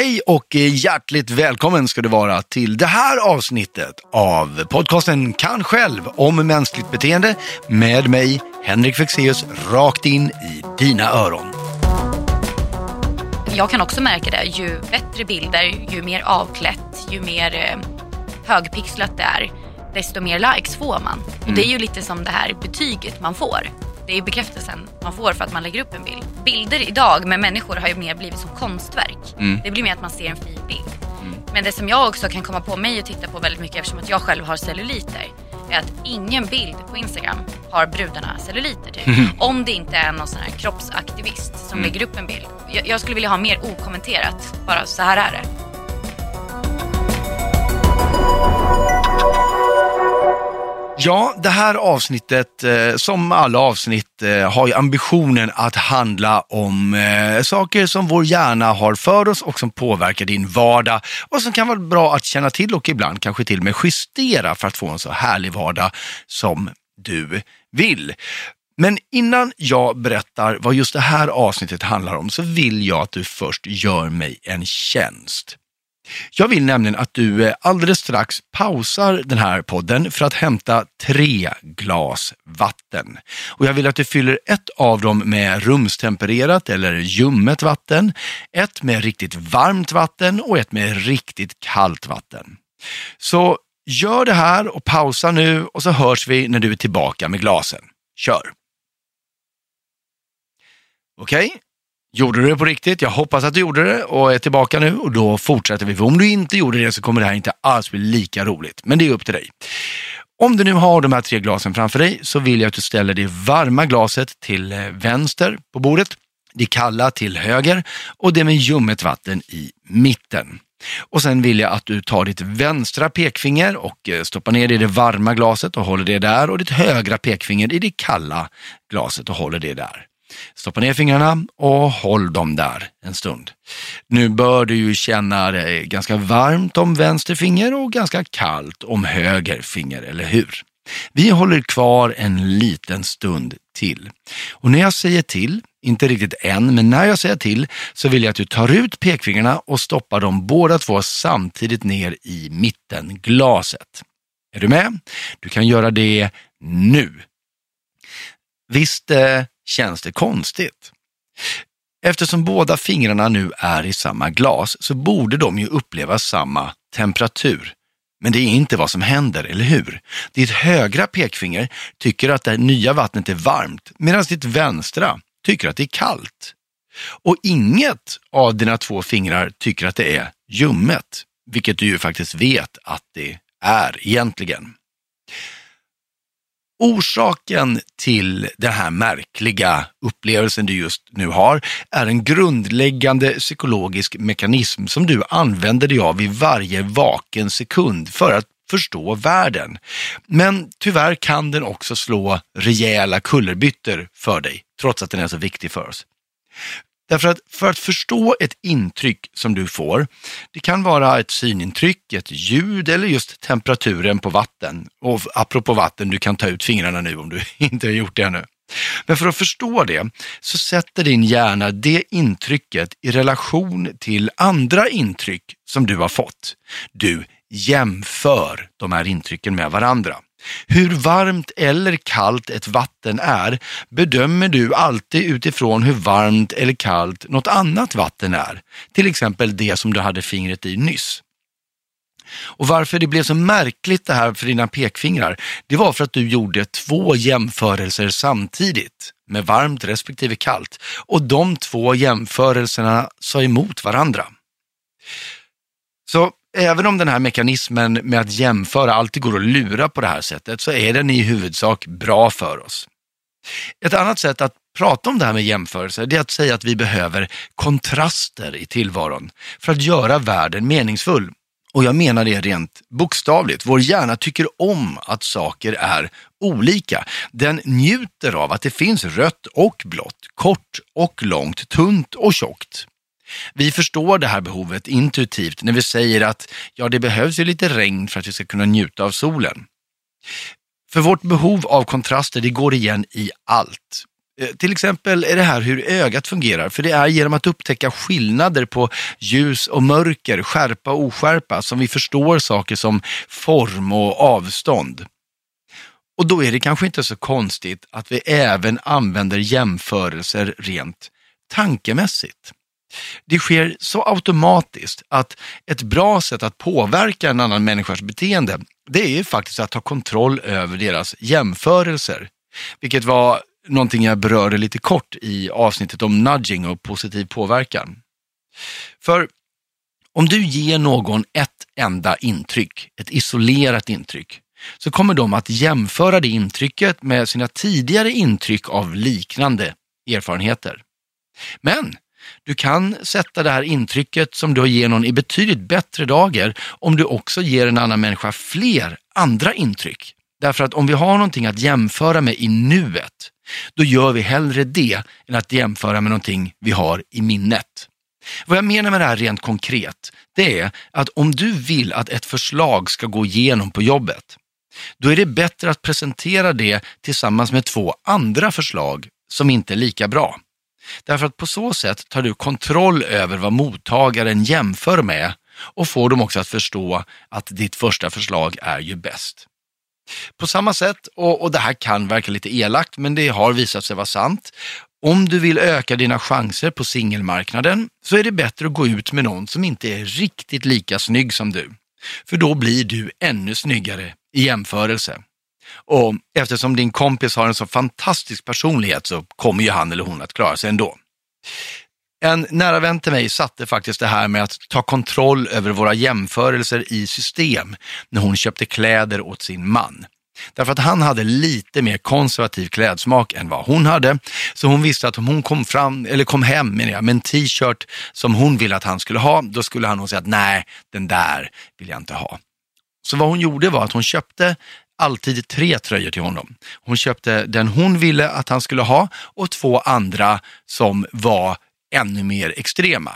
Hej och hjärtligt välkommen ska du vara till det här avsnittet av podcasten Kan själv om mänskligt beteende med mig Henrik Fexeus rakt in i dina öron. Jag kan också märka det, ju bättre bilder, ju mer avklätt, ju mer eh, högpixlat det är, desto mer likes får man. Och det är ju lite som det här betyget man får. Det är bekräftelsen man får för att man lägger upp en bild. Bilder idag med människor har ju mer blivit som konstverk. Det blir mer att man ser en fin bild. Men det som jag också kan komma på mig att titta på väldigt mycket eftersom att jag själv har celluliter är att ingen bild på Instagram har brudarna celluliter typ. Om det inte är någon sån här kroppsaktivist som lägger upp en bild. Jag, jag skulle vilja ha mer okommenterat. Bara så här är det. Ja, det här avsnittet, eh, som alla avsnitt, eh, har ju ambitionen att handla om eh, saker som vår hjärna har för oss och som påverkar din vardag och som kan vara bra att känna till och ibland kanske till och med justera för att få en så härlig vardag som du vill. Men innan jag berättar vad just det här avsnittet handlar om så vill jag att du först gör mig en tjänst. Jag vill nämligen att du eh, alldeles strax pausar den här podden för att hämta tre glas vatten. Och jag vill att du fyller ett av dem med rumstempererat eller ljummet vatten, ett med riktigt varmt vatten och ett med riktigt kallt vatten. Så gör det här och pausa nu och så hörs vi när du är tillbaka med glasen. Kör! Okej, Gjorde du det på riktigt? Jag hoppas att du gjorde det och är tillbaka nu och då fortsätter vi. För om du inte gjorde det så kommer det här inte alls bli lika roligt. Men det är upp till dig. Om du nu har de här tre glasen framför dig så vill jag att du ställer det varma glaset till eh, vänster på bordet, det kalla till höger och det med ljummet vatten i mitten. Och sen vill jag att du tar ditt vänstra pekfinger och eh, stoppar ner det i det varma glaset och håller det där och ditt högra pekfinger i det kalla glaset och håller det där. Stoppa ner fingrarna och håll dem där en stund. Nu bör du ju känna dig ganska varmt om vänster finger och ganska kallt om höger finger, eller hur? Vi håller kvar en liten stund till. Och när jag säger till, inte riktigt än, men när jag säger till så vill jag att du tar ut pekfingrarna och stoppar dem båda två samtidigt ner i mittenglaset. Är du med? Du kan göra det nu. Visst eh, känns det konstigt? Eftersom båda fingrarna nu är i samma glas så borde de ju uppleva samma temperatur. Men det är inte vad som händer, eller hur? Ditt högra pekfinger tycker att det nya vattnet är varmt medan ditt vänstra tycker att det är kallt. Och inget av dina två fingrar tycker att det är ljummet, vilket du ju faktiskt vet att det är egentligen. Orsaken till den här märkliga upplevelsen du just nu har är en grundläggande psykologisk mekanism som du använder dig av i varje vaken sekund för att förstå världen. Men tyvärr kan den också slå rejäla kullerbyttor för dig, trots att den är så viktig för oss. Därför att för att förstå ett intryck som du får, det kan vara ett synintryck, ett ljud eller just temperaturen på vatten. Och apropå vatten, du kan ta ut fingrarna nu om du inte har gjort det ännu. Men för att förstå det så sätter din hjärna det intrycket i relation till andra intryck som du har fått. Du jämför de här intrycken med varandra. Hur varmt eller kallt ett vatten är bedömer du alltid utifrån hur varmt eller kallt något annat vatten är. Till exempel det som du hade fingret i nyss. Och varför det blev så märkligt det här för dina pekfingrar, det var för att du gjorde två jämförelser samtidigt med varmt respektive kallt och de två jämförelserna sa emot varandra. Så även om den här mekanismen med att jämföra alltid går att lura på det här sättet så är den i huvudsak bra för oss. Ett annat sätt att prata om det här med jämförelser det är att säga att vi behöver kontraster i tillvaron för att göra världen meningsfull. Och jag menar det rent bokstavligt. Vår hjärna tycker om att saker är olika. Den njuter av att det finns rött och blått, kort och långt, tunt och tjockt. Vi förstår det här behovet intuitivt när vi säger att ja, det behövs ju lite regn för att vi ska kunna njuta av solen. För vårt behov av kontraster, det går igen i allt. Eh, till exempel är det här hur ögat fungerar, för det är genom att upptäcka skillnader på ljus och mörker, skärpa och oskärpa som vi förstår saker som form och avstånd. Och då är det kanske inte så konstigt att vi även använder jämförelser rent tankemässigt. Det sker så automatiskt att ett bra sätt att påverka en annan människas beteende, det är ju faktiskt att ta kontroll över deras jämförelser. Vilket var någonting jag berörde lite kort i avsnittet om nudging och positiv påverkan. För om du ger någon ett enda intryck, ett isolerat intryck, så kommer de att jämföra det intrycket med sina tidigare intryck av liknande erfarenheter. Men du kan sätta det här intrycket som du ger någon i betydligt bättre dagar om du också ger en annan människa fler andra intryck. Därför att om vi har någonting att jämföra med i nuet, då gör vi hellre det än att jämföra med någonting vi har i minnet. Vad jag menar med det här rent konkret, det är att om du vill att ett förslag ska gå igenom på jobbet, då är det bättre att presentera det tillsammans med två andra förslag som inte är lika bra. Därför att på så sätt tar du kontroll över vad mottagaren jämför med och får dem också att förstå att ditt första förslag är ju bäst. På samma sätt, och, och det här kan verka lite elakt, men det har visat sig vara sant. Om du vill öka dina chanser på singelmarknaden så är det bättre att gå ut med någon som inte är riktigt lika snygg som du. För då blir du ännu snyggare i jämförelse. Och eftersom din kompis har en så fantastisk personlighet så kommer ju han eller hon att klara sig ändå. En nära vän till mig satte faktiskt det här med att ta kontroll över våra jämförelser i system när hon köpte kläder åt sin man. Därför att han hade lite mer konservativ klädsmak än vad hon hade. Så hon visste att om hon kom, fram, eller kom hem menar jag, med en t-shirt som hon ville att han skulle ha, då skulle han nog säga att nej, den där vill jag inte ha. Så vad hon gjorde var att hon köpte alltid tre tröjor till honom. Hon köpte den hon ville att han skulle ha och två andra som var ännu mer extrema.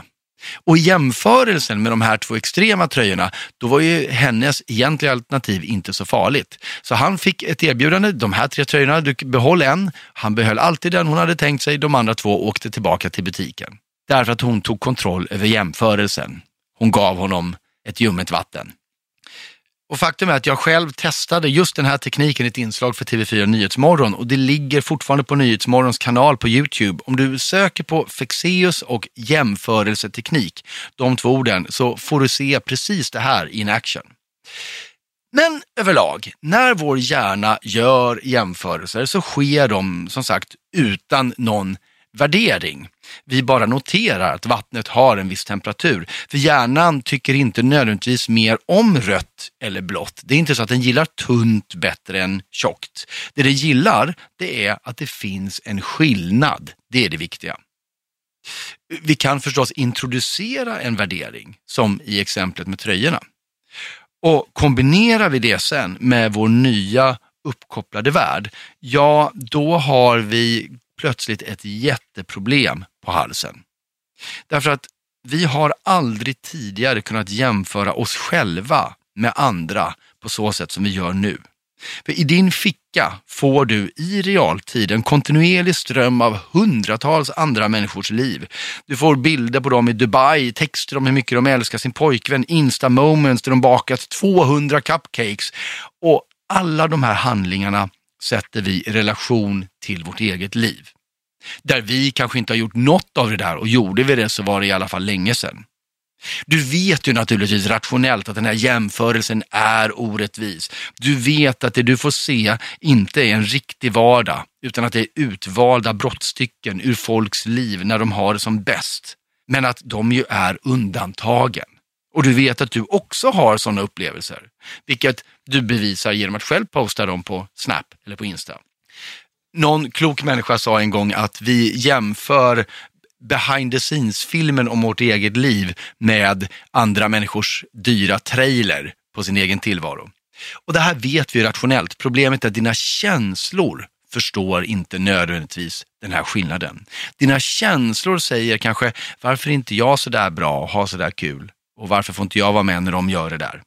Och i jämförelsen med de här två extrema tröjorna, då var ju hennes egentliga alternativ inte så farligt. Så han fick ett erbjudande, de här tre tröjorna, du behåll en, han behöll alltid den hon hade tänkt sig, de andra två åkte tillbaka till butiken. Därför att hon tog kontroll över jämförelsen. Hon gav honom ett ljummet vatten. Och faktum är att jag själv testade just den här tekniken i ett inslag för TV4 Nyhetsmorgon och det ligger fortfarande på Nyhetsmorgons kanal på Youtube. Om du söker på Fexeus och jämförelseteknik, de två orden, så får du se precis det här in action. Men överlag, när vår hjärna gör jämförelser så sker de som sagt utan någon värdering. Vi bara noterar att vattnet har en viss temperatur. För hjärnan tycker inte nödvändigtvis mer om rött eller blått. Det är inte så att den gillar tunt bättre än tjockt. Det den gillar, det är att det finns en skillnad. Det är det viktiga. Vi kan förstås introducera en värdering, som i exemplet med tröjorna. Och kombinerar vi det sen med vår nya uppkopplade värld, ja då har vi plötsligt ett jätteproblem på halsen. Därför att vi har aldrig tidigare kunnat jämföra oss själva med andra på så sätt som vi gör nu. För i din ficka får du i realtid en kontinuerlig ström av hundratals andra människors liv. Du får bilder på dem i Dubai, texter om hur mycket de älskar sin pojkvän, insta-moments där de bakat 200 cupcakes. Och alla de här handlingarna sätter vi i relation till vårt eget liv. Där vi kanske inte har gjort något av det där och gjorde vi det så var det i alla fall länge sedan. Du vet ju naturligtvis rationellt att den här jämförelsen är orättvis. Du vet att det du får se inte är en riktig vardag utan att det är utvalda brottstycken ur folks liv när de har det som bäst. Men att de ju är undantagen. Och du vet att du också har sådana upplevelser, vilket du bevisar genom att själv posta dem på Snap eller på Insta. Någon klok människa sa en gång att vi jämför behind the scenes-filmen om vårt eget liv med andra människors dyra trailer på sin egen tillvaro. Och det här vet vi rationellt. Problemet är att dina känslor förstår inte nödvändigtvis den här skillnaden. Dina känslor säger kanske, varför är inte jag så där bra och har så där kul? Och varför får inte jag vara med när de gör det där?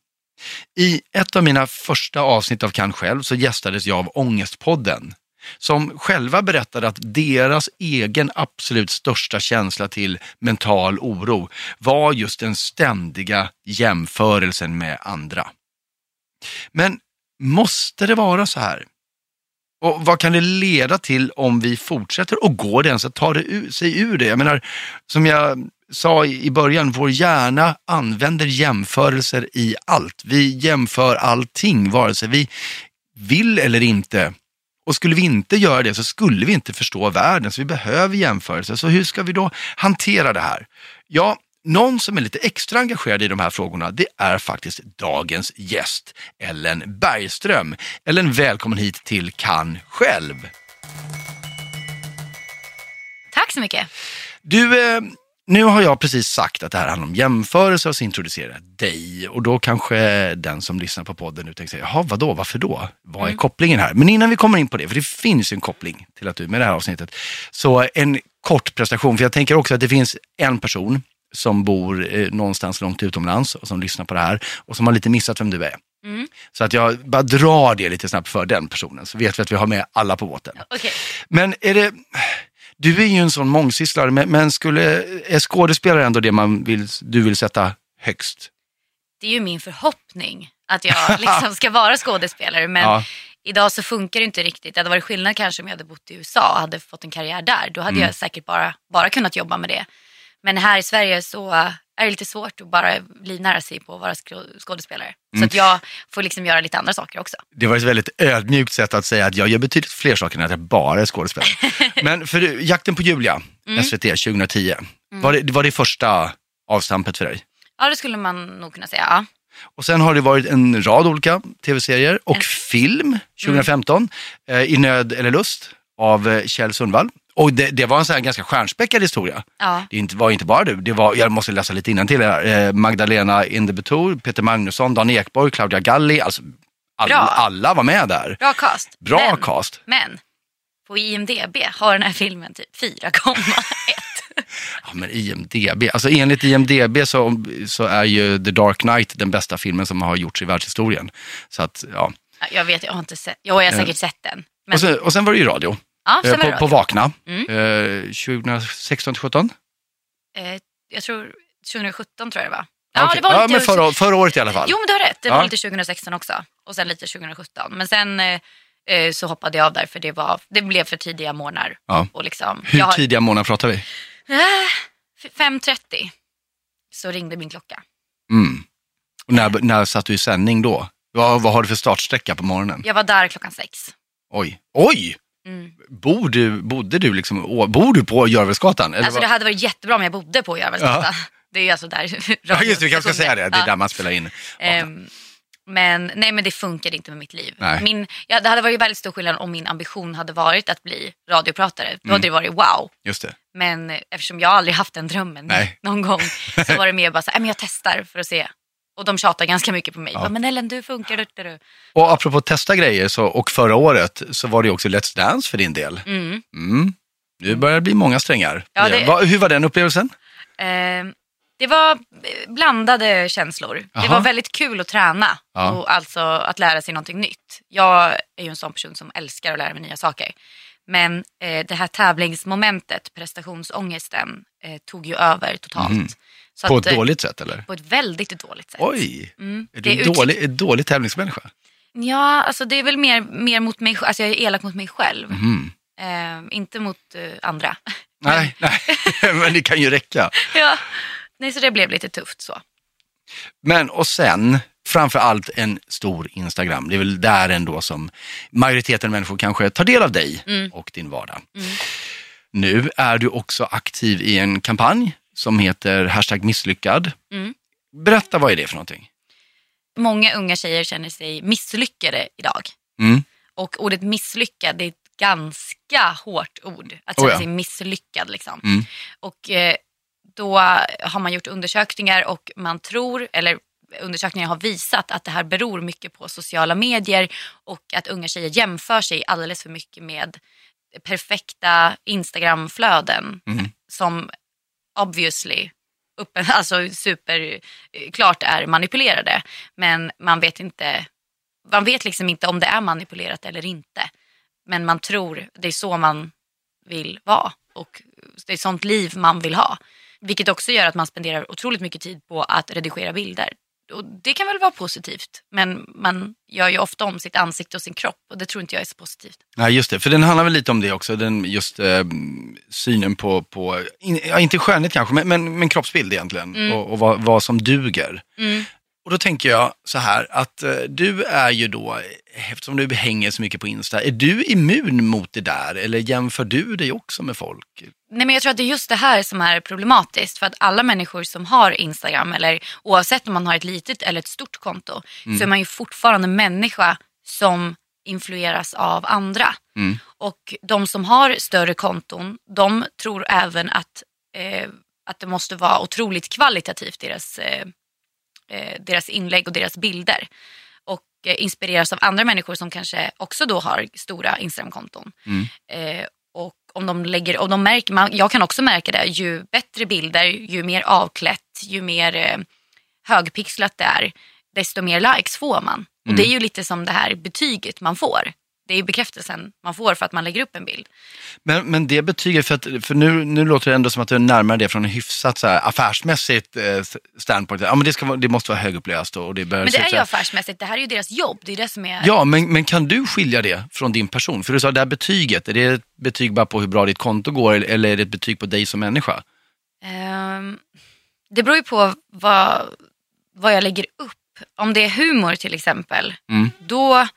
I ett av mina första avsnitt av Kan själv så gästades jag av Ångestpodden som själva berättade att deras egen absolut största känsla till mental oro var just den ständiga jämförelsen med andra. Men måste det vara så här? Och vad kan det leda till om vi fortsätter och går det ens att ta det ur, sig ur det? Jag menar, som jag sa i början, vår hjärna använder jämförelser i allt. Vi jämför allting, vare sig vi vill eller inte. Och skulle vi inte göra det så skulle vi inte förstå världen, så vi behöver jämförelser. Så hur ska vi då hantera det här? Ja, någon som är lite extra engagerad i de här frågorna, det är faktiskt dagens gäst, Ellen Bergström. Ellen, välkommen hit till Kan själv. Tack så mycket. Du, eh, nu har jag precis sagt att det här handlar om jämförelser och så introducerar jag dig. Och då kanske den som lyssnar på podden nu tänker, jaha vadå, varför då? Vad är Mm. kopplingen här? Men innan vi kommer in på det, för det finns ju en koppling till att du är med det här avsnittet. Så en kort prestation, för jag tänker också att det finns en person som bor eh, någonstans långt utomlands och som lyssnar på det här och som har lite missat vem du är. Mm. Så att jag bara drar det lite snabbt för den personen, så vet vi att vi har med alla på båten. Okej. Men är det, du är ju en sån mångsysslare, men, men skulle, är skådespelare ändå det man vill, du vill sätta högst? Det är ju min förhoppning att jag liksom ska vara skådespelare. Men Ja. idag så funkar det inte riktigt. Det hade varit skillnad kanske om jag hade bott i USA och hade fått en karriär där. Då hade Mm. jag säkert bara, bara kunnat jobba med det. Men här i Sverige så är det lite svårt att bara livnära sig på att vara skå- skådespelare. Mm. Så att jag får liksom göra lite andra saker också. Det var ett väldigt ödmjukt sätt att säga att jag gör betydligt fler saker än att jag bara är skådespelare. men för Jakten på Julia, Mm. SVT 2010, var, det, var det första avstampet för dig? Ja, det skulle man nog kunna säga. Ja. Och sen har det varit en rad olika tv-serier och film 2015, eh, I nöd eller lust av eh, Kjell Sundvall. Och det, det var en sån här ganska stjärnspäckad historia. Ja. Det inte, var inte bara du, det var, jag måste läsa lite innantill här. Eh, Magdalena Indebetor, Peter Magnusson, Dan Ekborg, Claudia Galli, alltså alla, Bra. alla var med där. Bra cast. Bra men, cast. Men på IMDB har den här filmen typ 4,1. Ja, men IMDB, alltså enligt IMDB så, så är ju The Dark Knight den bästa filmen som har gjorts i världshistorien. Så att, ja. Ja, Jag vet, jag har inte sett. Jo, jag har säkert sett den. Men, och, sen, och sen var det ju radio, ja, eh, på, på. Vakna, Mm. eh, 2016 till 17. Eh, jag tror 2017 tror jag det var. Ja, Ja, okej. det var ja, lite... men förra, förra året i alla fall. Jo, men du har rätt. Det Ja. var lite 2016 också. Och sen lite 2017. Men sen eh, eh, så hoppade jag av där för det, var, det blev för tidiga månader. Ja. Och liksom, Hur har- tidiga månader pratar vi? Eh, 5.30 så ringde min klocka. Mm. Och när, när satt du i sändning då? Vad, vad har du för startsträcka på morgonen? Jag var där klockan sex. Oj, oj! Mm. Bor du, bodde du liksom, bor du på Görvelsgatan? Alltså vad? det hade varit jättebra om jag bodde på Järvelsgatan. Det är ju alltså där Ja just det, vi kanske ska säga det, det är Ja. där man spelar in. Ehm, men nej men det funkade inte med mitt liv. Nej. Min, ja, det hade varit väldigt stor skillnad om min ambition hade varit att bli radiopratare. Då Mm. hade det varit wow. Just det. Men eftersom jag aldrig haft den drömmen Nej. någon gång så var det mer bara så här, "Nej, men jag testar för att se. Och de tjatar ganska mycket på mig. Ja. Men Ellen du funkar. Du, du. Och apropå testa grejer, så, och förra året så var det också Let's Dance för din del. Mm. Mm. Nu börjar det bli många strängar. Ja, det- Va, hur var den upplevelsen? Ehm, det var eh, blandade känslor. Jaha. Det var väldigt kul att träna Ja. och alltså att lära sig någonting nytt. Jag är ju en sån person som älskar att lära mig nya saker. Men eh, det här tävlingsmomentet, prestationsångesten, eh, tog ju över totalt. Mhm. Så På att, ett eh, dåligt sätt eller? På ett väldigt dåligt sätt. Oj, Mm. är Det du är en dålig, en dålig tävlingsmänniska? Ja, alltså det är väl mer, mer mot mig Alltså jag är elak mot mig själv. Mhm. Eh, inte mot eh, andra. Nej, nej. men det kan ju räcka. ja. Nej, så det blev lite tufft så. Men och sen, framför allt en stor Instagram. Det är väl där ändå som majoriteten av människor kanske tar del av dig Mm. och din vardag. Mm. Nu är du också aktiv i en kampanj som heter hashtag misslyckad. Mm. Berätta, vad är det för någonting? Många unga tjejer känner sig misslyckade idag. Mm. Och ordet misslyckad det är ett ganska hårt ord. Att Oh känna ja. sig misslyckad. Liksom. Mm. Och eh, då har man gjort undersökningar och man tror, eller undersökningar har visat att det här beror mycket på sociala medier och att unga tjejer jämför sig alldeles för mycket med perfekta Instagramflöden Mm. som obviously uppen, alltså superklart eh, är manipulerade. Men man vet inte man vet liksom inte om det är manipulerat eller inte. men man tror det är så man vill vara och det är sånt liv man vill ha. Vilket också gör att man spenderar otroligt mycket tid på att redigera bilder. Och det kan väl vara positivt, men man gör ju ofta om sitt ansikte och sin kropp och det tror inte jag är så positivt. Nej, just det. För den handlar väl lite om det också, den, just eh, synen på, på in, ja, inte skönhet kanske, men, men, men kroppsbild egentligen. Och, och vad, vad som duger. Mm. Och då tänker jag så här att eh, du är ju då, eftersom du hänger så mycket på Insta, är du immun mot det där eller jämför du dig också med folk? Nej, men jag tror att det är just det här som är problematiskt. För att alla människor som har Instagram, eller oavsett om man har ett litet eller ett stort konto, så är man ju fortfarande människa som influeras av andra. Mm. Och de som har större konton, de tror även att, eh, att det måste vara otroligt kvalitativt, deras, eh, eh, deras inlägg och deras bilder. Och eh, inspireras av andra människor som kanske också då har stora Instagramkonton. Eh, och om de lägger, och de märker, man, jag kan också märka det, ju bättre bilder, ju mer avklätt, ju mer eh, högpixlat det är, desto mer likes får man. Och det är ju lite som det här betyget man får. Det är bekräftelsen man får för att man lägger upp en bild. Men, men det betyder, för, att, för nu, nu låter det ändå som att du är närmare det från en hyfsat så här, affärsmässigt eh, standpoint. Ja, men det, ska vara, det måste vara högupplöst och det Men det är ju affärsmässigt, det här är ju deras jobb. Det är det som är... Ja, men, men kan du skilja det från din person? För du sa det här betyget, är det ett betyg bara på hur bra ditt konto går eller- är det ett betyg på dig som människa? Ehm, det beror ju på vad, vad jag lägger upp. Om det är humor till exempel, Mm. då,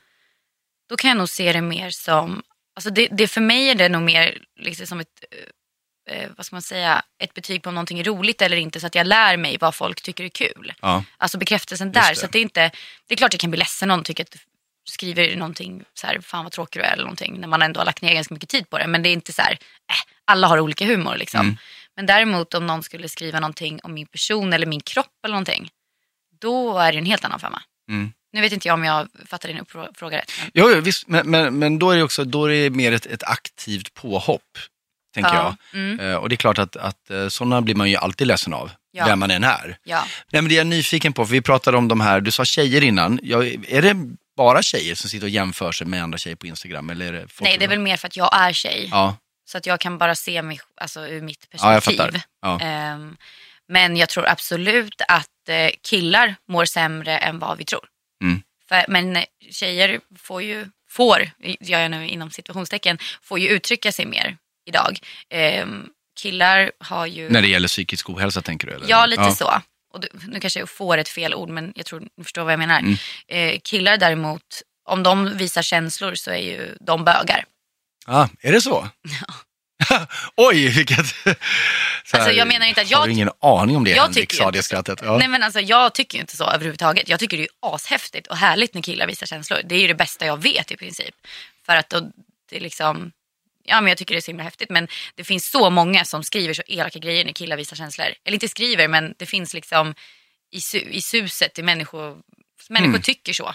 då kan jag nog se det mer som, alltså det, det för mig är det nog mer liksom som ett, eh, eh, vad ska man säga, ett betyg på om någonting är roligt eller inte så att jag lär mig vad folk tycker är kul. Ja. Alltså bekräftelsen där. det. Så det är inte, det är klart jag kan bli ledsen om någon tycker att du skriver någonting så här, fan vad tråkig du är eller någonting, när man ändå har lagt ner ganska mycket tid på det. Men det är inte så här, äh, alla har olika humor liksom. Mm. Men däremot om någon skulle skriva någonting om min person eller min kropp eller någonting, då är det en helt annan femma. Mm. Nu vet inte jag om jag fattar din fråga rätt. Men, Jo, visst, men, men, men då är det också då är det mer ett, ett aktivt påhopp, tänker Ja, jag. mm. Eh, och det är klart att, att eh, sådana blir man ju alltid ledsen av, Ja. vem man än är. ja. Nej, men det är jag nyfiken på, för vi pratade om de här, du sa tjejer innan. Ja, är det bara tjejer som sitter och jämför sig med andra tjejer på Instagram? Eller är det Nej, det är väl mer för att jag är tjej. Ja, Så att jag kan bara se mig alltså, ur mitt ja jag perspektiv. Ja. Ehm, men jag tror absolut att eh, killar mår sämre än vad vi tror. Mm. För, men tjejer får ju, får, gör jag nu inom situationstecken, får ju uttrycka sig mer idag. Ehm, killar har ju... När det gäller psykisk ohälsa tänker du? Eller? Ja, lite så. Och du, nu kanske jag får ett fel ord, men jag tror ni förstår vad jag menar. Mm. Eh, killar däremot, om de visar känslor så är ju de bögar. Ja, är det så? Oj, vilket... så Alltså, jag menar inte att Har jag- du ingen aning om det, jag Henrik, tycker sa det skrattet. Ja. Nej men alltså jag tycker ju inte så överhuvudtaget. Jag tycker det är ashäftigt och härligt när killar visar känslor. Det är ju det bästa jag vet i princip. För att då, det är liksom, ja men jag tycker det är så himla häftigt. Men det finns så många som skriver så elaka grejer när killar visar känslor. Eller inte skriver men det finns liksom i, su- i suset i människor, människor Mm. tycker så.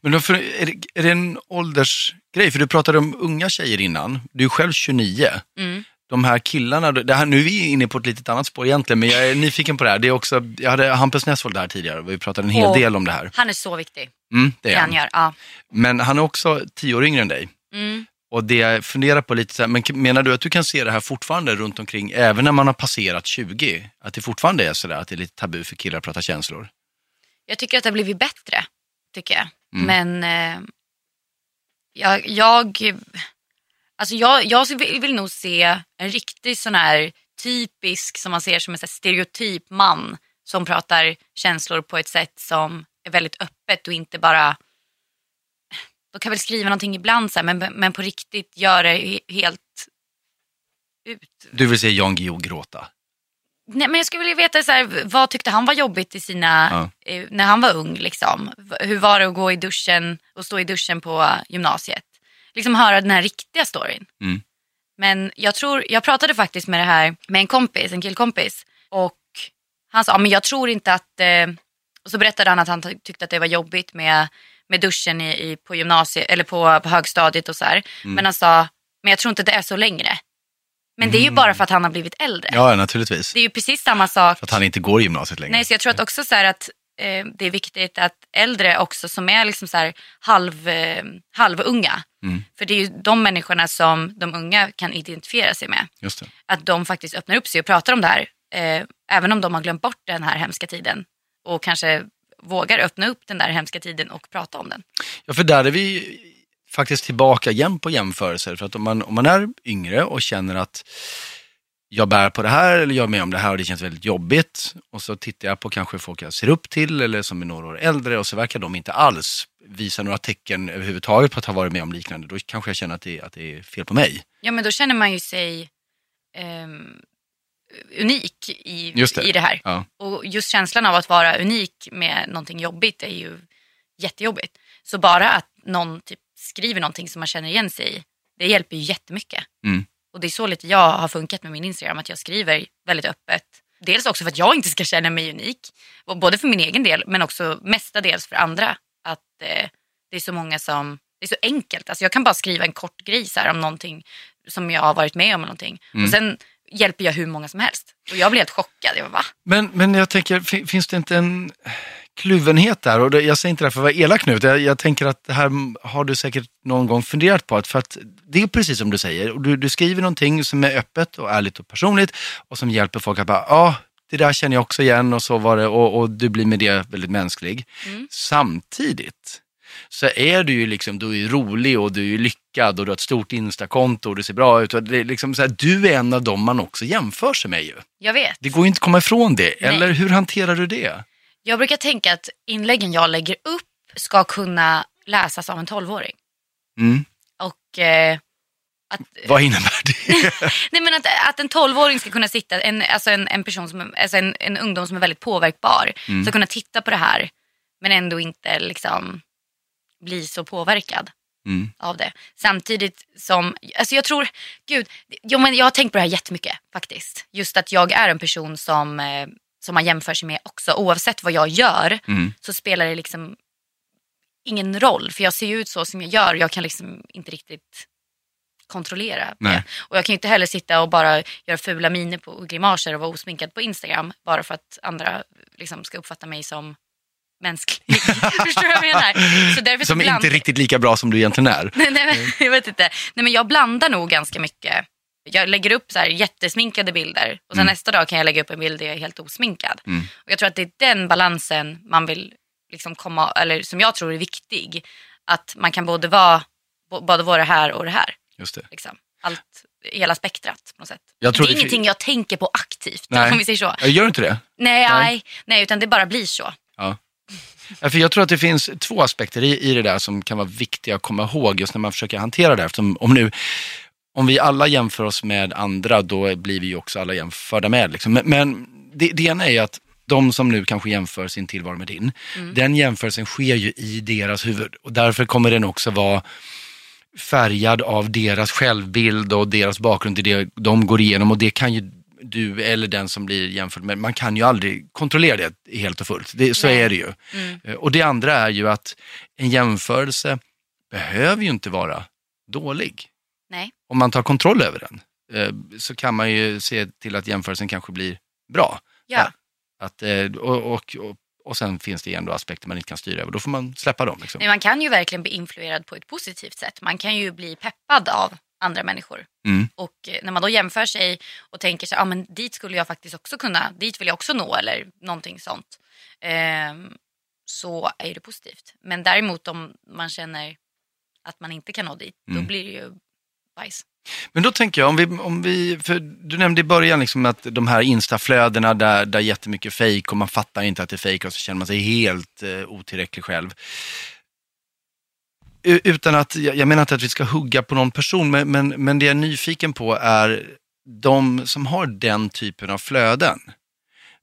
Men då för, är, det, är det en åldersgrej? För du pratade om unga tjejer innan. Du är själv 29. Mm. De här killarna, det här, nu är vi inne på ett litet annat spår egentligen, men jag är nyfiken på det här. Det är också, jag hade Hampus Nessvold där tidigare och vi pratade en hel Åh. del om det här. Han är så viktig. Mm, det Det är han han. gör. Ja. Men han är också tio år yngre än dig. Mm. Och det jag funderar på lite så här, men menar du att du kan se det här fortfarande runt omkring, även när man har passerat 20? Att det fortfarande är sådär att det är lite tabu för killar att prata känslor? Jag tycker att det har blivit bättre. Tycker jag. Mm. Men eh, jag, jag, alltså jag, jag vill, vill nog se en riktig sån här typisk, som man ser som en stereotyp man som pratar känslor på ett sätt som är väldigt öppet och inte bara de kan väl skriva någonting ibland så här, men, men på riktigt gör det he- helt ut. Du vill se Jan Guillou gråta? Nej, men jag skulle vilja veta så här, vad tyckte han var jobbigt i sina, eh, när han var ung. Liksom. Hur var det att gå i duschen och stå i duschen på gymnasiet? Liksom höra den här riktiga storyn. Mm. Men jag tror, jag pratade faktiskt med det här med en kompis, en killkompis. Och han sa, "Ja, men jag tror inte att, eh, och så berättade han att han ty- tyckte att det var jobbigt med, med duschen i, i, på gymnasiet, eller på, på högstadiet och så här. Mm. Men han sa, men jag tror inte det är så längre. Men det är ju bara för att han har blivit äldre. Ja, naturligtvis. Det är ju precis samma sak. För att han inte går i gymnasiet längre. Nej, så jag tror att också så här att eh, det är viktigt att äldre också som är liksom så halv, eh, halvunga, Mm. för det är ju de människorna som de unga kan identifiera sig med, Just det. att de faktiskt öppnar upp sig och pratar om det här, eh, även om de har glömt bort den här hemska tiden och kanske vågar öppna upp den där hemska tiden och prata om den. Ja, för där är vi faktiskt tillbaka igen på jämförelser. För att om man, om man är yngre och känner att jag bär på det här eller jag är med om det här och det känns väldigt jobbigt. Och så tittar jag på kanske folk jag ser upp till eller som är några år äldre och så verkar de inte alls visa några tecken överhuvudtaget på att ha varit med om liknande. Då kanske jag känner att det, att det är fel på mig. Ja men då känner man ju sig ehm, unik i, det. i det här. Ja. Och just känslan av att vara unik med någonting jobbigt är ju jättejobbigt. Så bara att någon typ skriver någonting som man känner igen sig i, det hjälper ju jättemycket. Mm. Och det är så lite jag har funkat med min Instagram, att jag skriver väldigt öppet. Dels också för att jag inte ska känna mig unik, både för min egen del men också mestadels för andra. Att eh, det är så många som, det är så enkelt. Alltså jag kan bara skriva en kort grej så här, om någonting som jag har varit med om. Eller någonting. Mm. Och sen hjälper jag hur många som helst. Och jag blir helt chockad. Jag bara, va? Men, men jag tänker, fi- finns det inte en kluvenhet där? Och det, jag säger inte det här för att vara elak nu, jag, jag tänker att det här har du säkert någon gång funderat på. Att för att det är precis som du säger, och du, du skriver någonting som är öppet och ärligt och personligt och som hjälper folk att bara, ja, det där känner jag också igen och så var det och, och du blir med det väldigt mänsklig. Mm. Samtidigt så är du ju liksom, du är ju rolig och du är lyckad och du har ett stort instakonto och du ser bra ut. Och det är liksom så här, du är en av dem man också jämför sig med ju. Jag vet. Det går ju inte att komma ifrån det, Nej. eller hur hanterar du det? Jag brukar tänka att inläggen jag lägger upp ska kunna läsas av en tolvåring. Mm. Och eh, att, Vad innebär det? nej men att, att en tolvåring ska kunna sitta, en, alltså en, en person som, alltså en, en ungdom som är väldigt påverkbar, Mm. ska kunna titta på det här men ändå inte liksom bli så påverkad Mm. av det. Samtidigt som, alltså jag tror, gud, jo, men jag har tänkt på det här jättemycket faktiskt. Just att jag är en person som, eh, som man jämför sig med också. Oavsett vad jag gör Mm. så spelar det liksom ingen roll. För jag ser ju ut så som jag gör. Jag kan liksom inte riktigt kontrollera. Och jag kan ju inte heller sitta och bara göra fula miner på och grimaser och vara osminkad på Instagram. Bara för att andra liksom ska uppfatta mig som mänsklig. Förstår du vad jag menar? Så därför så Som bland- inte riktigt lika bra som du egentligen är. Nej, nej, men, jag vet inte. Nej, men jag blandar nog ganska mycket. Jag lägger upp så här jättesminkade bilder och sen nästa dag kan jag lägga upp en bild där jag är helt osminkad. Mm. Och jag tror att det är den balansen man vill liksom komma, eller som jag tror är viktig. Att man kan både vara, både vara det här och det här. Just det. Liksom. Allt, hela spektrat på något sätt. Det är det ingenting jag tänker på aktivt, Nej. om vi säger så. Gör du inte det? Nej, Nej. nej, nej, utan det bara blir så. Ja. Ja, för jag tror att det finns två aspekter i, i det där som kan vara viktiga att komma ihåg just när man försöker hantera det. här. Eftersom om, nu, om vi alla jämför oss med andra, då blir vi ju också alla jämförda med. Liksom. Men, men det, det ena är att de som nu kanske jämför sin tillvaro med din, den jämförelsen sker ju i deras huvud. Och därför kommer den också vara färgad av deras självbild och deras bakgrund det de går igenom. Och det kan ju du eller den som blir jämförd med, man kan ju aldrig kontrollera det helt och fullt. Det, så Nej. är det ju. Eh, Och det andra är ju att en jämförelse behöver ju inte vara dålig. Nej. Om man tar kontroll över den eh, så kan man ju se till att jämförelsen kanske blir bra. Ja. Att, eh, och, och, och, och sen finns det ändå aspekter man inte kan styra över. Då får man släppa dem. Liksom. Men man kan ju verkligen bli influerad på ett positivt sätt. Man kan ju bli peppad av andra människor. Mm. Och eh, när man då jämför sig och tänker sig, ah, men dit skulle jag faktiskt också kunna, dit vill jag också nå eller någonting sånt. Ehm, så är det positivt. Men däremot om man känner att man inte kan nå dit, Mm. då blir det ju bajs. Men då tänker jag, om vi, om vi, för du nämnde i början liksom att de här instaflödena där, där jättemycket fejk och man fattar inte att det är fejk och så känner man sig helt eh, otillräcklig själv. U- Utan att, jag jag menar inte att vi ska hugga på någon person, men, men, men det jag är nyfiken på är de som har den typen av flöden.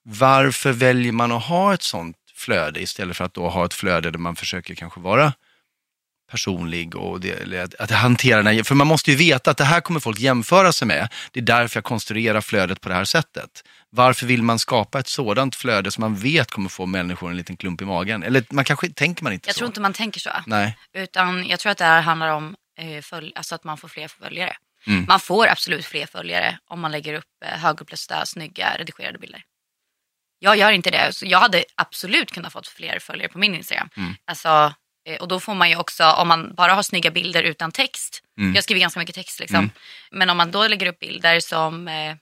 Varför väljer man att ha ett sånt flöde istället för att då ha ett flöde där man försöker kanske vara personlig och det, att, att hantera den här, för man måste ju veta att det här kommer folk jämföra sig med. Det är därför jag konstruerar flödet på det här sättet. Varför vill man skapa ett sådant flöde som man vet kommer få människor en liten klump i magen? Eller man kanske tänker man inte Jag så. tror inte man tänker så. Nej. Utan jag tror att det här handlar om eh, följ, alltså att man får fler följare. Mm. Man får absolut fler följare om man lägger upp eh, högupplösta, snygga, redigerade bilder. Jag gör inte det. Så jag hade absolut kunnat fått fler följare på min Instagram. Mm. Alltså, och då får man ju också, om man bara har snygga bilder utan text. Mm. Jag skriver ganska mycket text liksom. Mm. Men om man då lägger upp bilder som, eh,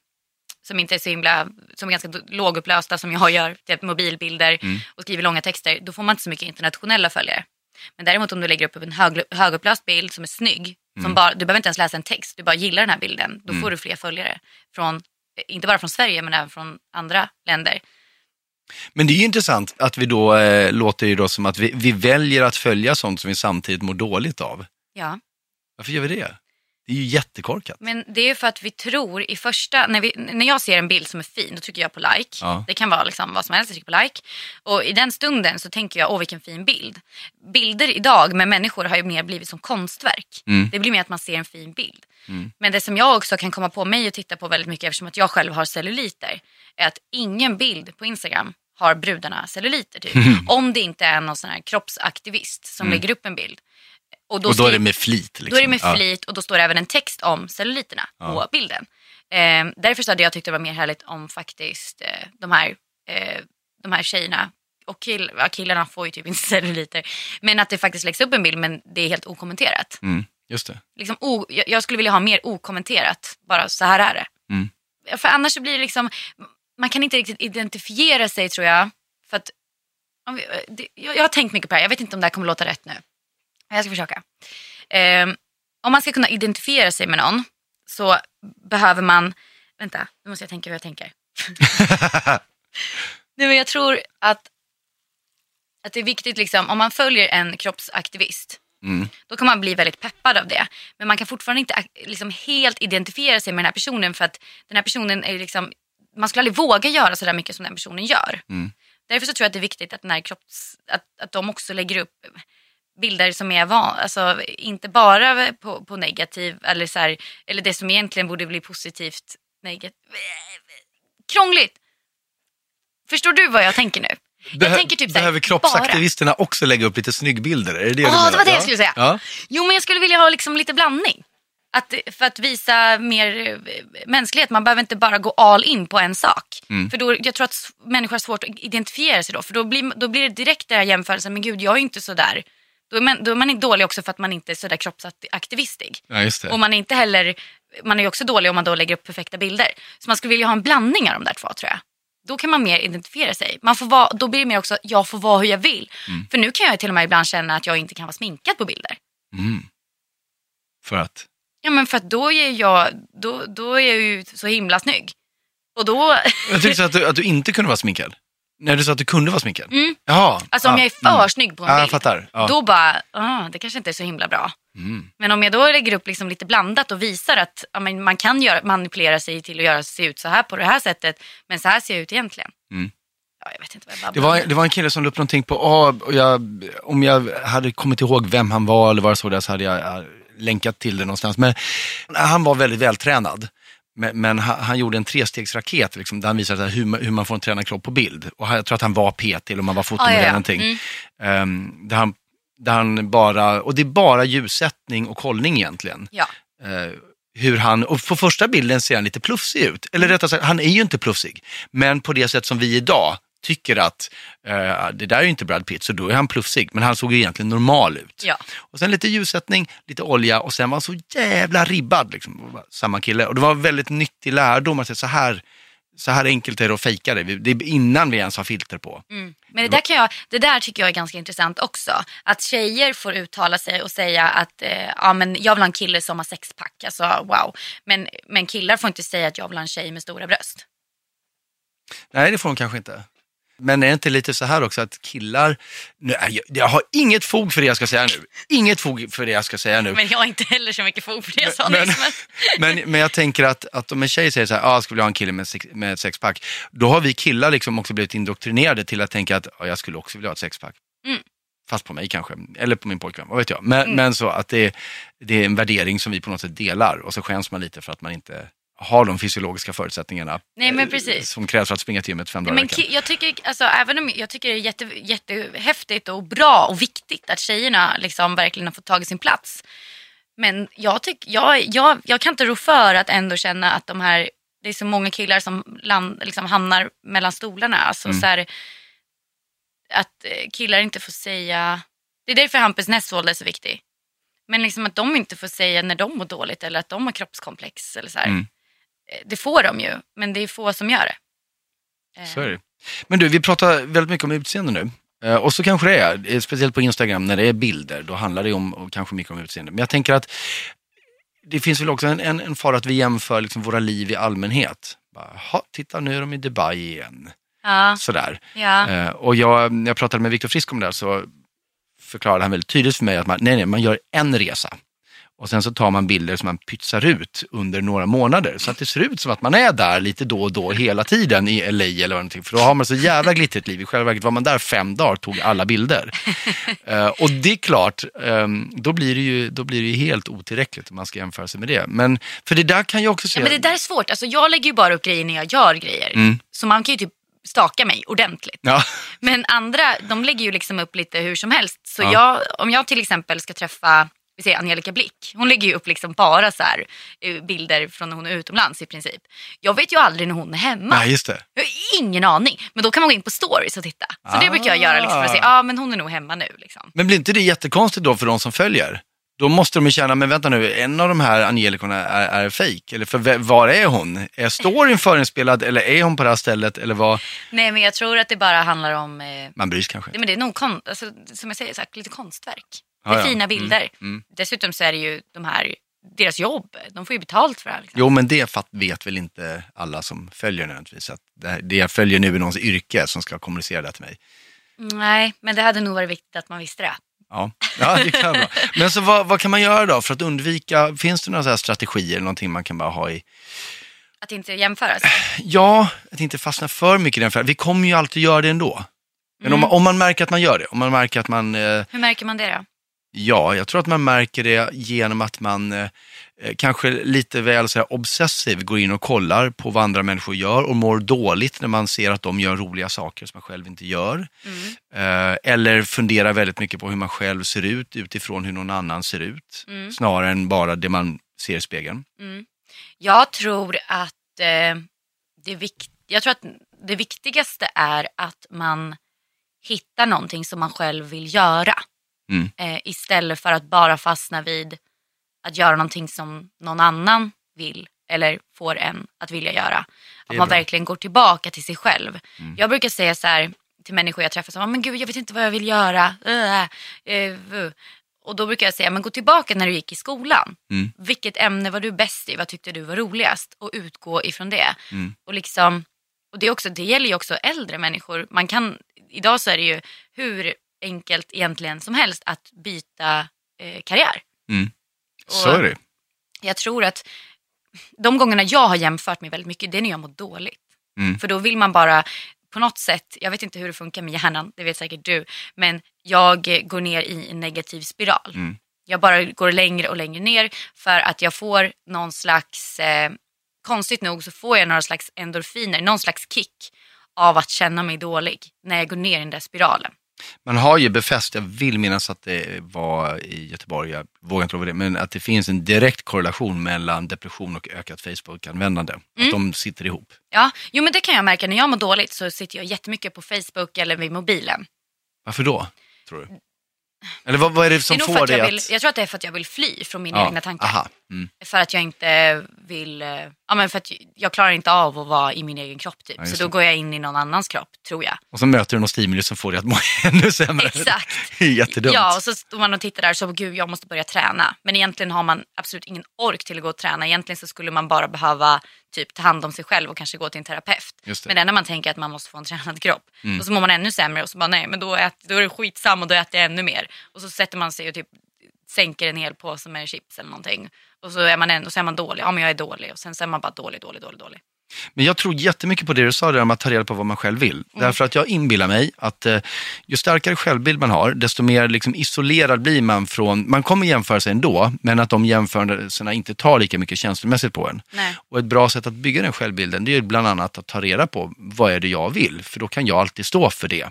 som inte är så himla, som är ganska lågupplösta som jag gör, typ mobilbilder Mm. och skriver långa texter. Då får man inte så mycket internationella följare. Men däremot om du lägger upp en hög, högupplöst bild som är snygg, Mm. som bara, du behöver inte ens läsa en text, du bara gillar den här bilden, då får du fler följare. Från, eh, inte bara från Sverige men även från andra länder. Men det är ju intressant att vi då eh, låter ju då som att vi, vi väljer att följa sånt som vi samtidigt mår dåligt av. Ja. Varför gör vi det? Det är ju jättekorkat. Men det är ju för att vi tror i första, när, vi, när jag ser en bild som är fin, då trycker jag på like. Ja. Det kan vara liksom vad som helst, jag trycker på like. Och i den stunden så tänker jag, åh vilken fin bild. Bilder idag med människor har ju mer blivit som konstverk. Mm. Det blir mer att man ser en fin bild. Mm. Men det som jag också kan komma på mig och titta på väldigt mycket eftersom att jag själv har celluliter, är att ingen bild på Instagram har brudarna celluliter typ. Om det inte är någon sån här kroppsaktivist som lägger upp en bild. Och då är skriver- det med flit. Liksom. då är det med Ja. flit och då står det även en text om celluliterna på bilden. Eh, därför så hade jag tyckt det var mer härligt om faktiskt eh, de, här, eh, de här tjejerna och kill, ja, killarna får ju typ inte celluliter. Men att det faktiskt läggs upp en bild men det är helt okommenterat. Mm, just det. Liksom, o, jag, skulle vilja ha mer okommenterat. Bara så här är det. Mm. För annars så blir det liksom, man kan inte riktigt identifiera sig tror jag. För att, vi, eh, det, jag, jag har tänkt mycket på det här, jag vet inte om det här kommer låta rätt nu. Jag ska försöka. Ehm, om man ska kunna identifiera sig med någon så behöver man, vänta, nu måste jag tänka hur jag tänker. Nej, men jag tror att, att det är viktigt, liksom, om man följer en kroppsaktivist, Mm. då kan man bli väldigt peppad av det. Men man kan fortfarande inte ak- liksom, helt identifiera sig med den här personen för att den här personen är liksom, man skulle aldrig våga göra så där mycket som den personen gör. Mm. Därför så tror jag att det är viktigt att, den här kropps, att, att de också lägger upp bilder som är van, alltså inte bara på, på negativ eller, så här, eller det som egentligen borde bli positivt negativt. Krångligt! Förstår du vad jag tänker nu? Behö- jag tänker typ så här, behöver kroppsaktivisterna också lägga upp lite snyggbilder? Är det Ja, menar? det var det Ja. jag skulle säga. Ja. Jo, men jag skulle vilja ha liksom lite blandning. Att, för att visa mer eh, mänsklighet. Man behöver inte bara gå all in på en sak. Mm. För då, jag tror att människor har svårt att identifiera sig då. För då blir, då blir det direkt den här jämförelsen. Men gud, jag är ju inte så där. Då är, man, då är man inte dålig också för att man inte är så där kroppsaktivistig. ja. Och man är inte heller, man är också dålig om man då lägger upp perfekta bilder. Så man skulle vilja ha en blandning av de där två tror jag. Då kan man mer identifiera sig. Man får vara, då blir det mer också, jag får vara hur jag vill. Mm. För nu kan jag till och med ibland känna att jag inte kan vara sminkad på bilder. Mm. För att? Ja men för att då är jag, då, då är jag ju så himla snygg. Och då, Jag tyckte att du, att du inte kunde vara sminkad. När du sa att du kunde vara sminkad? Mm. Jaha. alltså om ja. jag är för Mm. snygg på en jag bild, fattar. Ja. då bara, ah, det kanske inte är så himla bra. Mm. Men om jag då lägger upp liksom lite blandat och visar att ja, man kan göra, manipulera sig till att göra se ut så här på det här sättet, men så här ser jag ut egentligen. Mm. Ja, jag vet inte vad jag Det var, det var en kille som la upp någonting på, ah, och jag, om jag hade kommit ihåg vem han var eller vad jag såg där så hade jag eh, länkat till det någonstans. Men han var väldigt vältränad. Men, men han, han gjorde en trestegsraket liksom, där han visade här hur, man- hur man får en tränad kropp på bild. Och jag tror att han var PT eller om han var fotomodell Ah, ja, ja. någonting. Mm. Ehm, där, han, där han bara, och det är bara ljussättning och kollning egentligen. Ja. Eh, hur han, och på första bilden ser han lite plufsig ut. Eller Mm. rättare sagt, han är ju inte plufsig. Men på det sätt som vi idag tycker att eh, det där är ju inte Brad Pitt, så då är han plufsig. Men han såg ju egentligen normal ut. Ja. Och sen lite ljussättning, lite olja och sen var han så jävla ribbad. Liksom, samma kille. Och det var väldigt nyttig lärdom att säga, så här, så här enkelt är det att fejka det. Det är innan vi ens har filter på. Mm. Men det där, kan jag, det där tycker jag är ganska intressant också. Att tjejer får uttala sig och säga att eh, ja, men jag vill ha en kille som har sexpack. Alltså wow. Men, men killar får inte säga att jag vill ha en tjej med stora bröst. Nej, det får de kanske inte. Men är det inte lite så här också att killar, nu, är jag, jag har inget fog för det jag ska säga nu. Inget fog för det jag ska säga nu. Men jag har inte heller så mycket fog för det jag sa Men- nyss. Men, Men, men jag tänker att, att om en tjej säger så här, ah, jag skulle vilja ha en kille med, sex, med sexpack. Då har vi killar liksom också blivit indoktrinerade till att tänka att ah, jag skulle också vilja ha ett sexpack. Mm. Fast på mig kanske, eller på min pojkvän, vad vet jag. Men, men så att det, det är en värdering som vi på något sätt delar och så skäms man lite för att man inte har de fysiologiska förutsättningarna Nej, men eh, som krävs för att springa till gymmet fem dagar i veckan. jag tycker, alltså, även om jag tycker det är jätte, jättehäftigt och bra och viktigt att tjejerna liksom verkligen har fått tag i sin plats. Men jag, tyck, jag, jag, jag kan inte rå för att ändå känna att de här det är så många killar som land, liksom hamnar mellan stolarna. Alltså, Mm. så här, att eh, killar inte får säga, det är därför Hampus Nessvold är så viktig. Men liksom att de inte får säga när de mår dåligt eller att de har kroppskomplex. Eller så här. Mm. Eh, Det får de ju, men det är få som gör det. Eh, Så är det. Men du, vi pratar väldigt mycket om utseende nu. Eh, och så kanske det är, eh, speciellt på Instagram när det är bilder, då handlar det om, kanske mycket om utseende. Men jag tänker att det finns väl också en, en, en fara att vi jämför liksom våra liv i allmänhet. Bara, "Ha, titta nu är de i Dubai igen. Ja, Sådär. ja. Eh, och jag, när jag pratade med Viktor Frisk om det här så förklarade han väldigt tydligt för mig att man, nej, nej, man gör en resa. Och sen så tar man bilder som man pytsar ut under några månader. Så att det ser ut som att man är där lite då och då hela tiden i LA eller vad någonting. För då har man så jävla glittrigt liv. I själva verket var man där fem dagar och tog alla bilder. Eh, och det är klart, ehm, då, blir det ju, då blir det ju helt otillräckligt om man ska jämföra sig med det. Men för det där kan jag också se. ja, men det där är svårt. Alltså, jag lägger ju bara upp grejer när jag gör grejer. Mm. Så man kan ju typ staka mig ordentligt. Ja. Men andra, de lägger ju liksom upp lite hur som helst. Så Ja. jag, om jag till exempel ska träffa vi säger Angelica Blick, hon lägger ju upp liksom bara så här, eh, bilder från när hon är utomlands i princip. Jag vet ju aldrig när hon är hemma. Nej, just det. Jag har ingen aning. Men då kan man gå in på stories och titta. Så det brukar jag göra liksom, för att se, Ah. ja men hon är nog hemma nu. Liksom. Men blir inte det jättekonstigt då för de som följer? Då måste de ju känna, men vänta nu, en av de här Angelikorna är, är fake. Eller för var är hon? Är storyn förinspelad eller är hon på det här stället? Eller vad? Nej men jag tror att det bara handlar om, eh, Man bryr sig kanske. det, men det är nog kon, alltså, som jag säger, så här, lite konstverk. Det är ja. fina bilder. Mm, mm. Dessutom så är det ju de här, deras jobb, de får ju betalt för det här. Liksom. Jo, men det vet väl inte alla som följer nödvändigtvis. Att det, det jag följer nu är någons yrke som ska kommunicera det till mig. Nej, men det hade nog varit viktigt att man visste det. Ja, ja det kan vara. Men så vad, vad kan man göra då för att undvika, finns det några strategier, någonting man kan bara ha i Att inte jämföras. Ja, att inte fastna för mycket i den fällan. Vi kommer ju alltid göra det ändå. Men om, man, om man märker att man gör det, om man märker att man, eh, Hur märker man det då? Ja, jag tror att man märker det genom att man eh, eh, kanske lite väl så här, obsessiv går in och kollar på vad andra människor gör och mår dåligt när man ser att de gör roliga saker som man själv inte gör. Mm. Eh, eller funderar väldigt mycket på hur man själv ser ut utifrån hur någon annan ser ut. Mm. Snarare än bara det man ser i spegeln. Mm. Jag tror att eh, det, jag tror att det viktigaste är att man hittar någonting som man själv vill göra. Mm. Eh, istället för att bara fastna vid att göra någonting som någon annan vill eller får en att vilja göra. Att man bra. verkligen går tillbaka till sig själv. Mm. Jag brukar säga så här till människor jag träffar, så, här, men gud jag vet inte vad jag vill göra. Äh, äh, uh. Och då brukar jag säga, men gå tillbaka när du gick i skolan. Mm. Vilket ämne var du bäst i? Vad tyckte du var roligast? Och utgå ifrån det. Mm. Och liksom, och det, är också, det gäller ju också äldre människor. Man kan, idag så är det ju hur enkelt egentligen som helst att byta eh, karriär. Mm. Så är det. Jag tror att de gångerna jag har jämfört mig väldigt mycket, det är när jag mår dåligt. Mm. För då vill man bara på något sätt, jag vet inte hur det funkar med hjärnan, det vet säkert du, men jag går ner i en negativ spiral. Mm. Jag bara går längre och längre ner för att jag får någon slags, eh, konstigt nog så får jag några slags endorfiner, någon slags kick av att känna mig dålig när jag går ner i den där spiralen. Man har ju befäst, jag vill minnas att det var i Göteborg, jag vågar inte lova det, men att det finns en direkt korrelation mellan depression och ökat Facebook-användande. Att Mm. de sitter ihop. Ja, jo men det kan jag märka, när jag mår dåligt så sitter jag jättemycket på Facebook eller vid mobilen. Varför då, tror du? Eller vad, vad är det som det är får dig jag, att... vill, jag tror att det är för att jag vill fly från mina Ja, egna tankar. Mm. För att jag inte vill, eh, ja men för att jag klarar inte av att vara i min egen kropp typ. Ja, så då går jag in i någon annans kropp, tror jag. Och så möter du någon stimuli som får dig att må ännu sämre. Exakt. Det är jättedumt. Ja, och så står man och tittar där så, gud jag måste börja träna. Men egentligen har man absolut ingen ork till att gå och träna. Egentligen så skulle man bara behöva typ ta hand om sig själv och kanske gå till en terapeut. Men det enda man tänker är att man måste få en tränad kropp. Mm. Och så mår man ännu sämre och så bara nej, men då, ät, då är det skitsam och då äter jag ännu mer. Och så sätter man sig och typ sänker en hel påse med chips eller någonting. Och så är man, ändå, så är man dålig, ja men jag är dålig. Och sen så är man bara dålig, dålig, dålig, dålig. Men jag tror jättemycket på det du sa där om att ta reda på vad man själv vill. Mm. Därför att jag inbillar mig att eh, ju starkare självbild man har, desto mer liksom, isolerad blir man från, man kommer jämföra sig ändå, men att de jämförelserna inte tar lika mycket känslomässigt på en. Nej. Och ett bra sätt att bygga den självbilden, det är bland annat att ta reda på vad är det jag vill, för då kan jag alltid stå för det.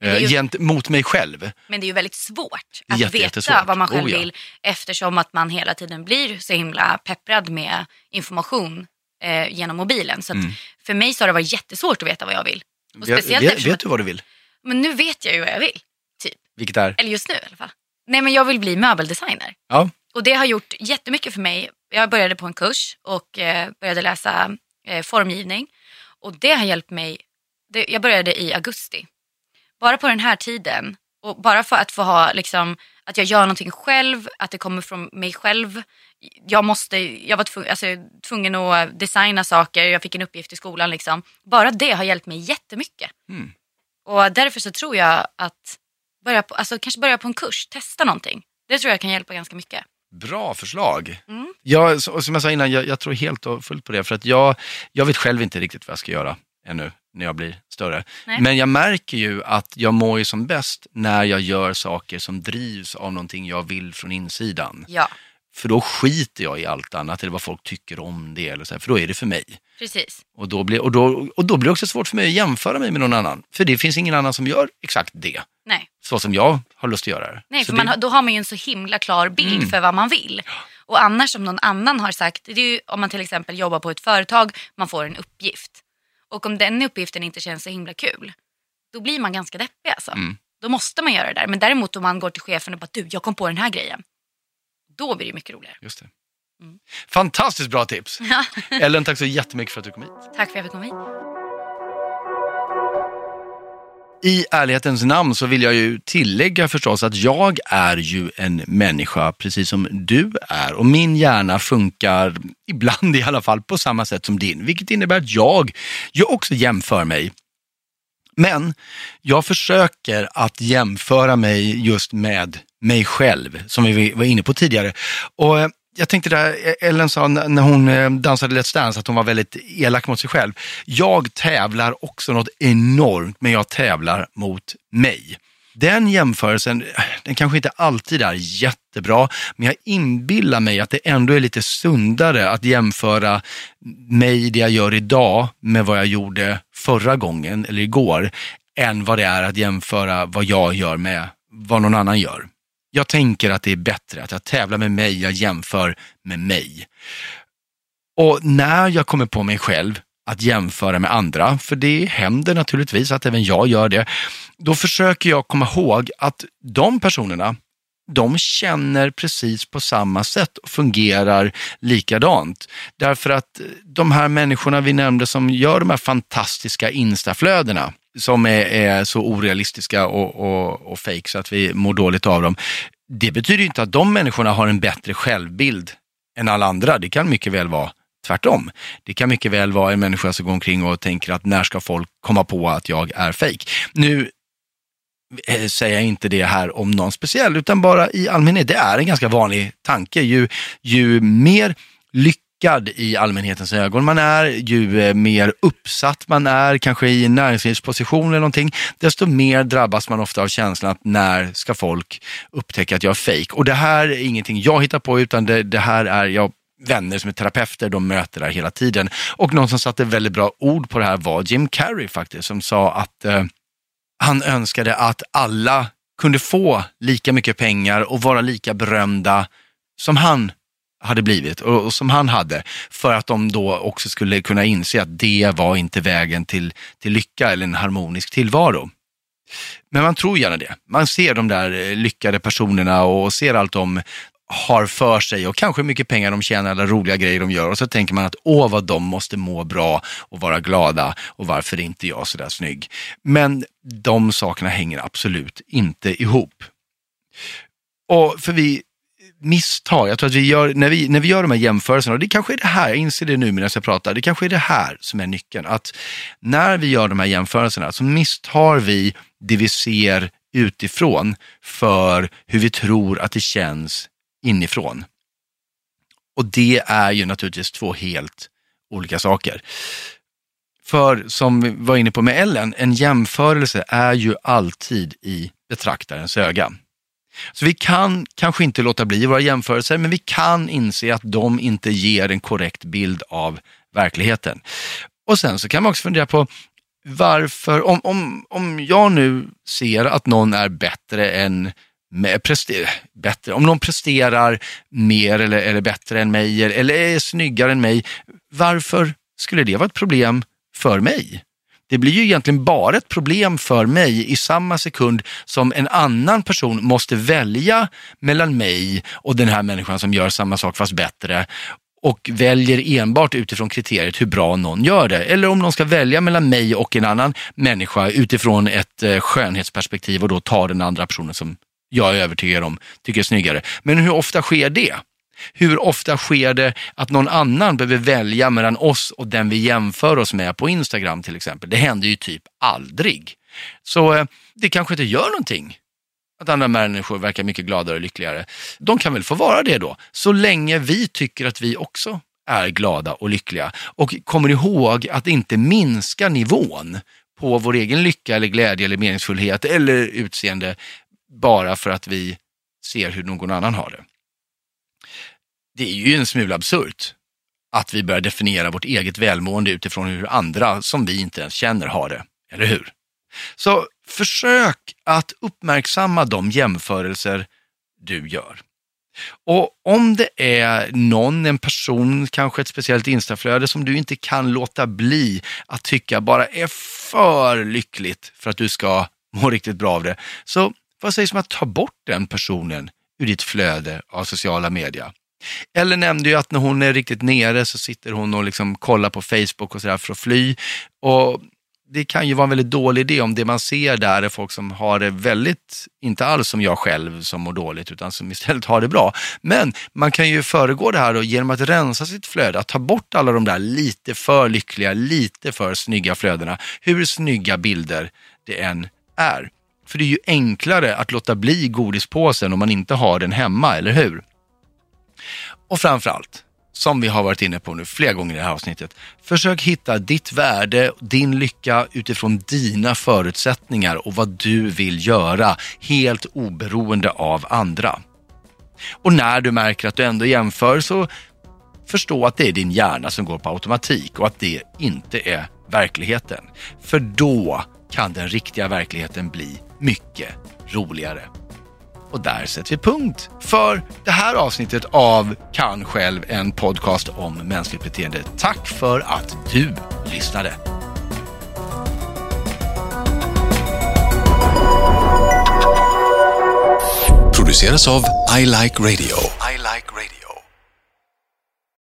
det ju- Eh, gentemot mig själv. Men det är ju väldigt svårt att jätte- veta vad man själv Oh, ja. vill eftersom att man hela tiden blir så himla pepprad med information eh, genom mobilen. Så Mm. för mig så har det varit jättesvårt att veta vad jag vill. Och Vet, speciellt vet, vet du vad du vill? men nu vet jag ju vad jag vill, typ. Vilket är? Eller just nu i alla fall. Nej men jag vill bli möbeldesigner. Ja. Och det har gjort jättemycket för mig. Jag började på en kurs och eh, började läsa eh, formgivning. Och det har hjälpt mig. Det, jag började i augusti. Bara på den här tiden och bara för att få ha liksom, att jag gör någonting själv, att det kommer från mig själv. Jag, måste, jag var tvungen, alltså, tvungen att designa saker, jag fick en uppgift i skolan. Liksom. Bara det har hjälpt mig jättemycket. Mm. Och därför så tror jag att börja på, alltså, kanske börja på en kurs, testa någonting. Det tror jag kan hjälpa ganska mycket. Bra förslag. Mm. Jag, som jag sa innan, jag, jag tror helt och fullt på det. För att jag, jag vet själv inte riktigt vad jag ska göra ännu när jag blir större. Nej. Men jag märker ju att jag mår ju som bäst när jag gör saker som drivs av någonting jag vill från insidan. Ja, För då skiter jag i allt annat eller vad folk tycker om det. Eller så här, för då är det för mig. precis. Och då, blir, och, då, och då blir det också svårt för mig att jämföra mig med någon annan. För det finns ingen annan som gör exakt det. Nej, Så som jag har lust att göra det. Nej för det, man, då har man ju en så himla klar bild Mm. för vad man vill. Och annars om någon annan har sagt, det är ju om man till exempel jobbar på ett företag, man får en uppgift. Och om den uppgiften inte känns så himla kul, då blir man ganska deppig alltså. Mm. Då måste man göra det där. Men däremot om man går till chefen och bara, du jag kom på den här grejen. Då blir det mycket roligare. Just det. Mm. Fantastiskt bra tips. Ellen, tack så jättemycket för att du kom hit. Tack för att jag fick komma hit. I ärlighetens namn så vill jag ju tillägga förstås att jag är ju en människa precis som du är och min hjärna funkar ibland i alla fall på samma sätt som din, vilket innebär att jag ju också jämför mig. Men jag försöker att jämföra mig just med mig själv, som vi var inne på tidigare. Och eh, jag tänkte där, e- Ellen sa när hon eh, dansade Let's Dance att hon var väldigt elak mot sig själv. Jag tävlar också något enormt, men jag tävlar mot mig. Den jämförelsen, den kanske inte alltid är jättebra, men jag inbillar mig att det ändå är lite sundare att jämföra mig, det jag gör idag, med vad jag gjorde förra gången eller igår, än vad det är att jämföra vad jag gör med vad någon annan gör. Jag tänker att det är bättre att jag tävlar med mig, jag jämför med mig. Och när jag kommer på mig själv att jämföra med andra, för det händer naturligtvis att även jag gör det, då försöker jag komma ihåg att de personerna, de känner precis på samma sätt och fungerar likadant. Därför att de här människorna vi nämnde som gör de här fantastiska instaflödena, som är, är så orealistiska och, och, och fake så att vi mår dåligt av dem. Det betyder inte att de människorna har en bättre självbild än alla andra. Det kan mycket väl vara tvärtom. Det kan mycket väl vara en människa som går omkring och tänker att när ska folk komma på att jag är fake? Nu Eh, säger jag inte det här om någon speciell, utan bara i allmänhet. Det är en ganska vanlig tanke. Ju, ju mer lyckad i allmänhetens ögon man är, ju eh, mer uppsatt man är, kanske i en näringslivsposition eller någonting, desto mer drabbas man ofta av känslan att när ska folk upptäcka att jag är fejk? Och det här är ingenting jag hittar på, utan det, det här är, jag vänner som är terapeuter, de möter det här hela tiden. Och någon som satte väldigt bra ord på det här var Jim Carrey faktiskt, som sa att eh, han önskade att alla kunde få lika mycket pengar och vara lika berömda som han hade blivit och, som han hade för att de då också skulle kunna inse att det var inte vägen till, till lycka eller en harmonisk tillvaro. Men man tror gärna det. Man ser de där lyckade personerna och ser allt de har för sig och kanske hur mycket pengar de tjänar, alla roliga grejer de gör och så tänker man att åh vad de måste må bra och vara glada och varför är inte jag sådär snygg. Men de sakerna hänger absolut inte ihop. Och för vi misstag, jag tror att vi gör, när vi, när vi gör de här jämförelserna, och det kanske är det här, jag inser det nu medan jag pratar, det kanske är det här som är nyckeln. Att när vi gör de här jämförelserna så misstar vi det vi ser utifrån för hur vi tror att det känns inifrån. Och det är ju naturligtvis två helt olika saker. För som vi var inne på med Ellen, en jämförelse är ju alltid i betraktarens öga. Så vi kan kanske inte låta bli våra jämförelser, men vi kan inse att de inte ger en korrekt bild av verkligheten. Och sen så kan man också fundera på varför, om, om, om jag nu ser att någon är bättre än bättre, om någon presterar mer eller, eller bättre än mig eller är snyggare än mig, varför skulle det vara ett problem för mig? Det blir ju egentligen bara ett problem för mig i samma sekund som en annan person måste välja mellan mig och den här människan som gör samma sak fast bättre och väljer enbart utifrån kriteriet hur bra någon gör det. Eller om någon ska välja mellan mig och en annan människa utifrån ett eh, skönhetsperspektiv och då tar den andra personen som jag är övertygad om tycker är snyggare. Men hur ofta sker det? Hur ofta sker det att någon annan behöver välja mellan oss och den vi jämför oss med på Instagram till exempel? Det händer ju typ aldrig. Så eh, det kanske inte gör någonting att andra människor verkar mycket gladare och lyckligare. De kan väl få vara det då, så länge vi tycker att vi också är glada och lyckliga och kommer ihåg att inte minska nivån på vår egen lycka eller glädje eller meningsfullhet eller utseende bara för att vi ser hur någon annan har det. Det är ju en smula absurt att vi börjar definiera vårt eget välmående utifrån hur andra som vi inte ens känner har det, eller hur? Så försök att uppmärksamma de jämförelser du gör. Och om det är någon, en person, kanske ett speciellt instaflöde som du inte kan låta bli att tycka bara är för lyckligt för att du ska må riktigt bra av det, så vad sägs om att ta bort den personen ur ditt flöde av sociala medier? Eller nämnde ju att när hon är riktigt nere så sitter hon och liksom kollar på Facebook och sådär för att fly. Och det kan ju vara en väldigt dålig idé om det man ser där är folk som har det väldigt, inte alls som jag själv som mår dåligt, utan som istället har det bra. Men man kan ju föregå det här då, genom att rensa sitt flöde, att ta bort alla de där lite för lyckliga, lite för snygga flödena, hur snygga bilder det än är. För det är ju enklare att låta bli godispåsen om man inte har den hemma, eller hur? Och framförallt, som vi har varit inne på nu flera gånger i det här avsnittet, försök hitta ditt värde, din lycka utifrån dina förutsättningar och vad du vill göra, helt oberoende av andra. Och när du märker att du ändå jämför så förstå att det är din hjärna som går på automatik och att det inte är verkligheten. För då kan den riktiga verkligheten bli mycket roligare. Och där sätter vi punkt för det här avsnittet av Kan själv, en podcast om mänskligt beteende. Tack för att du lyssnade. Produceras av I Like Radio. I like radio.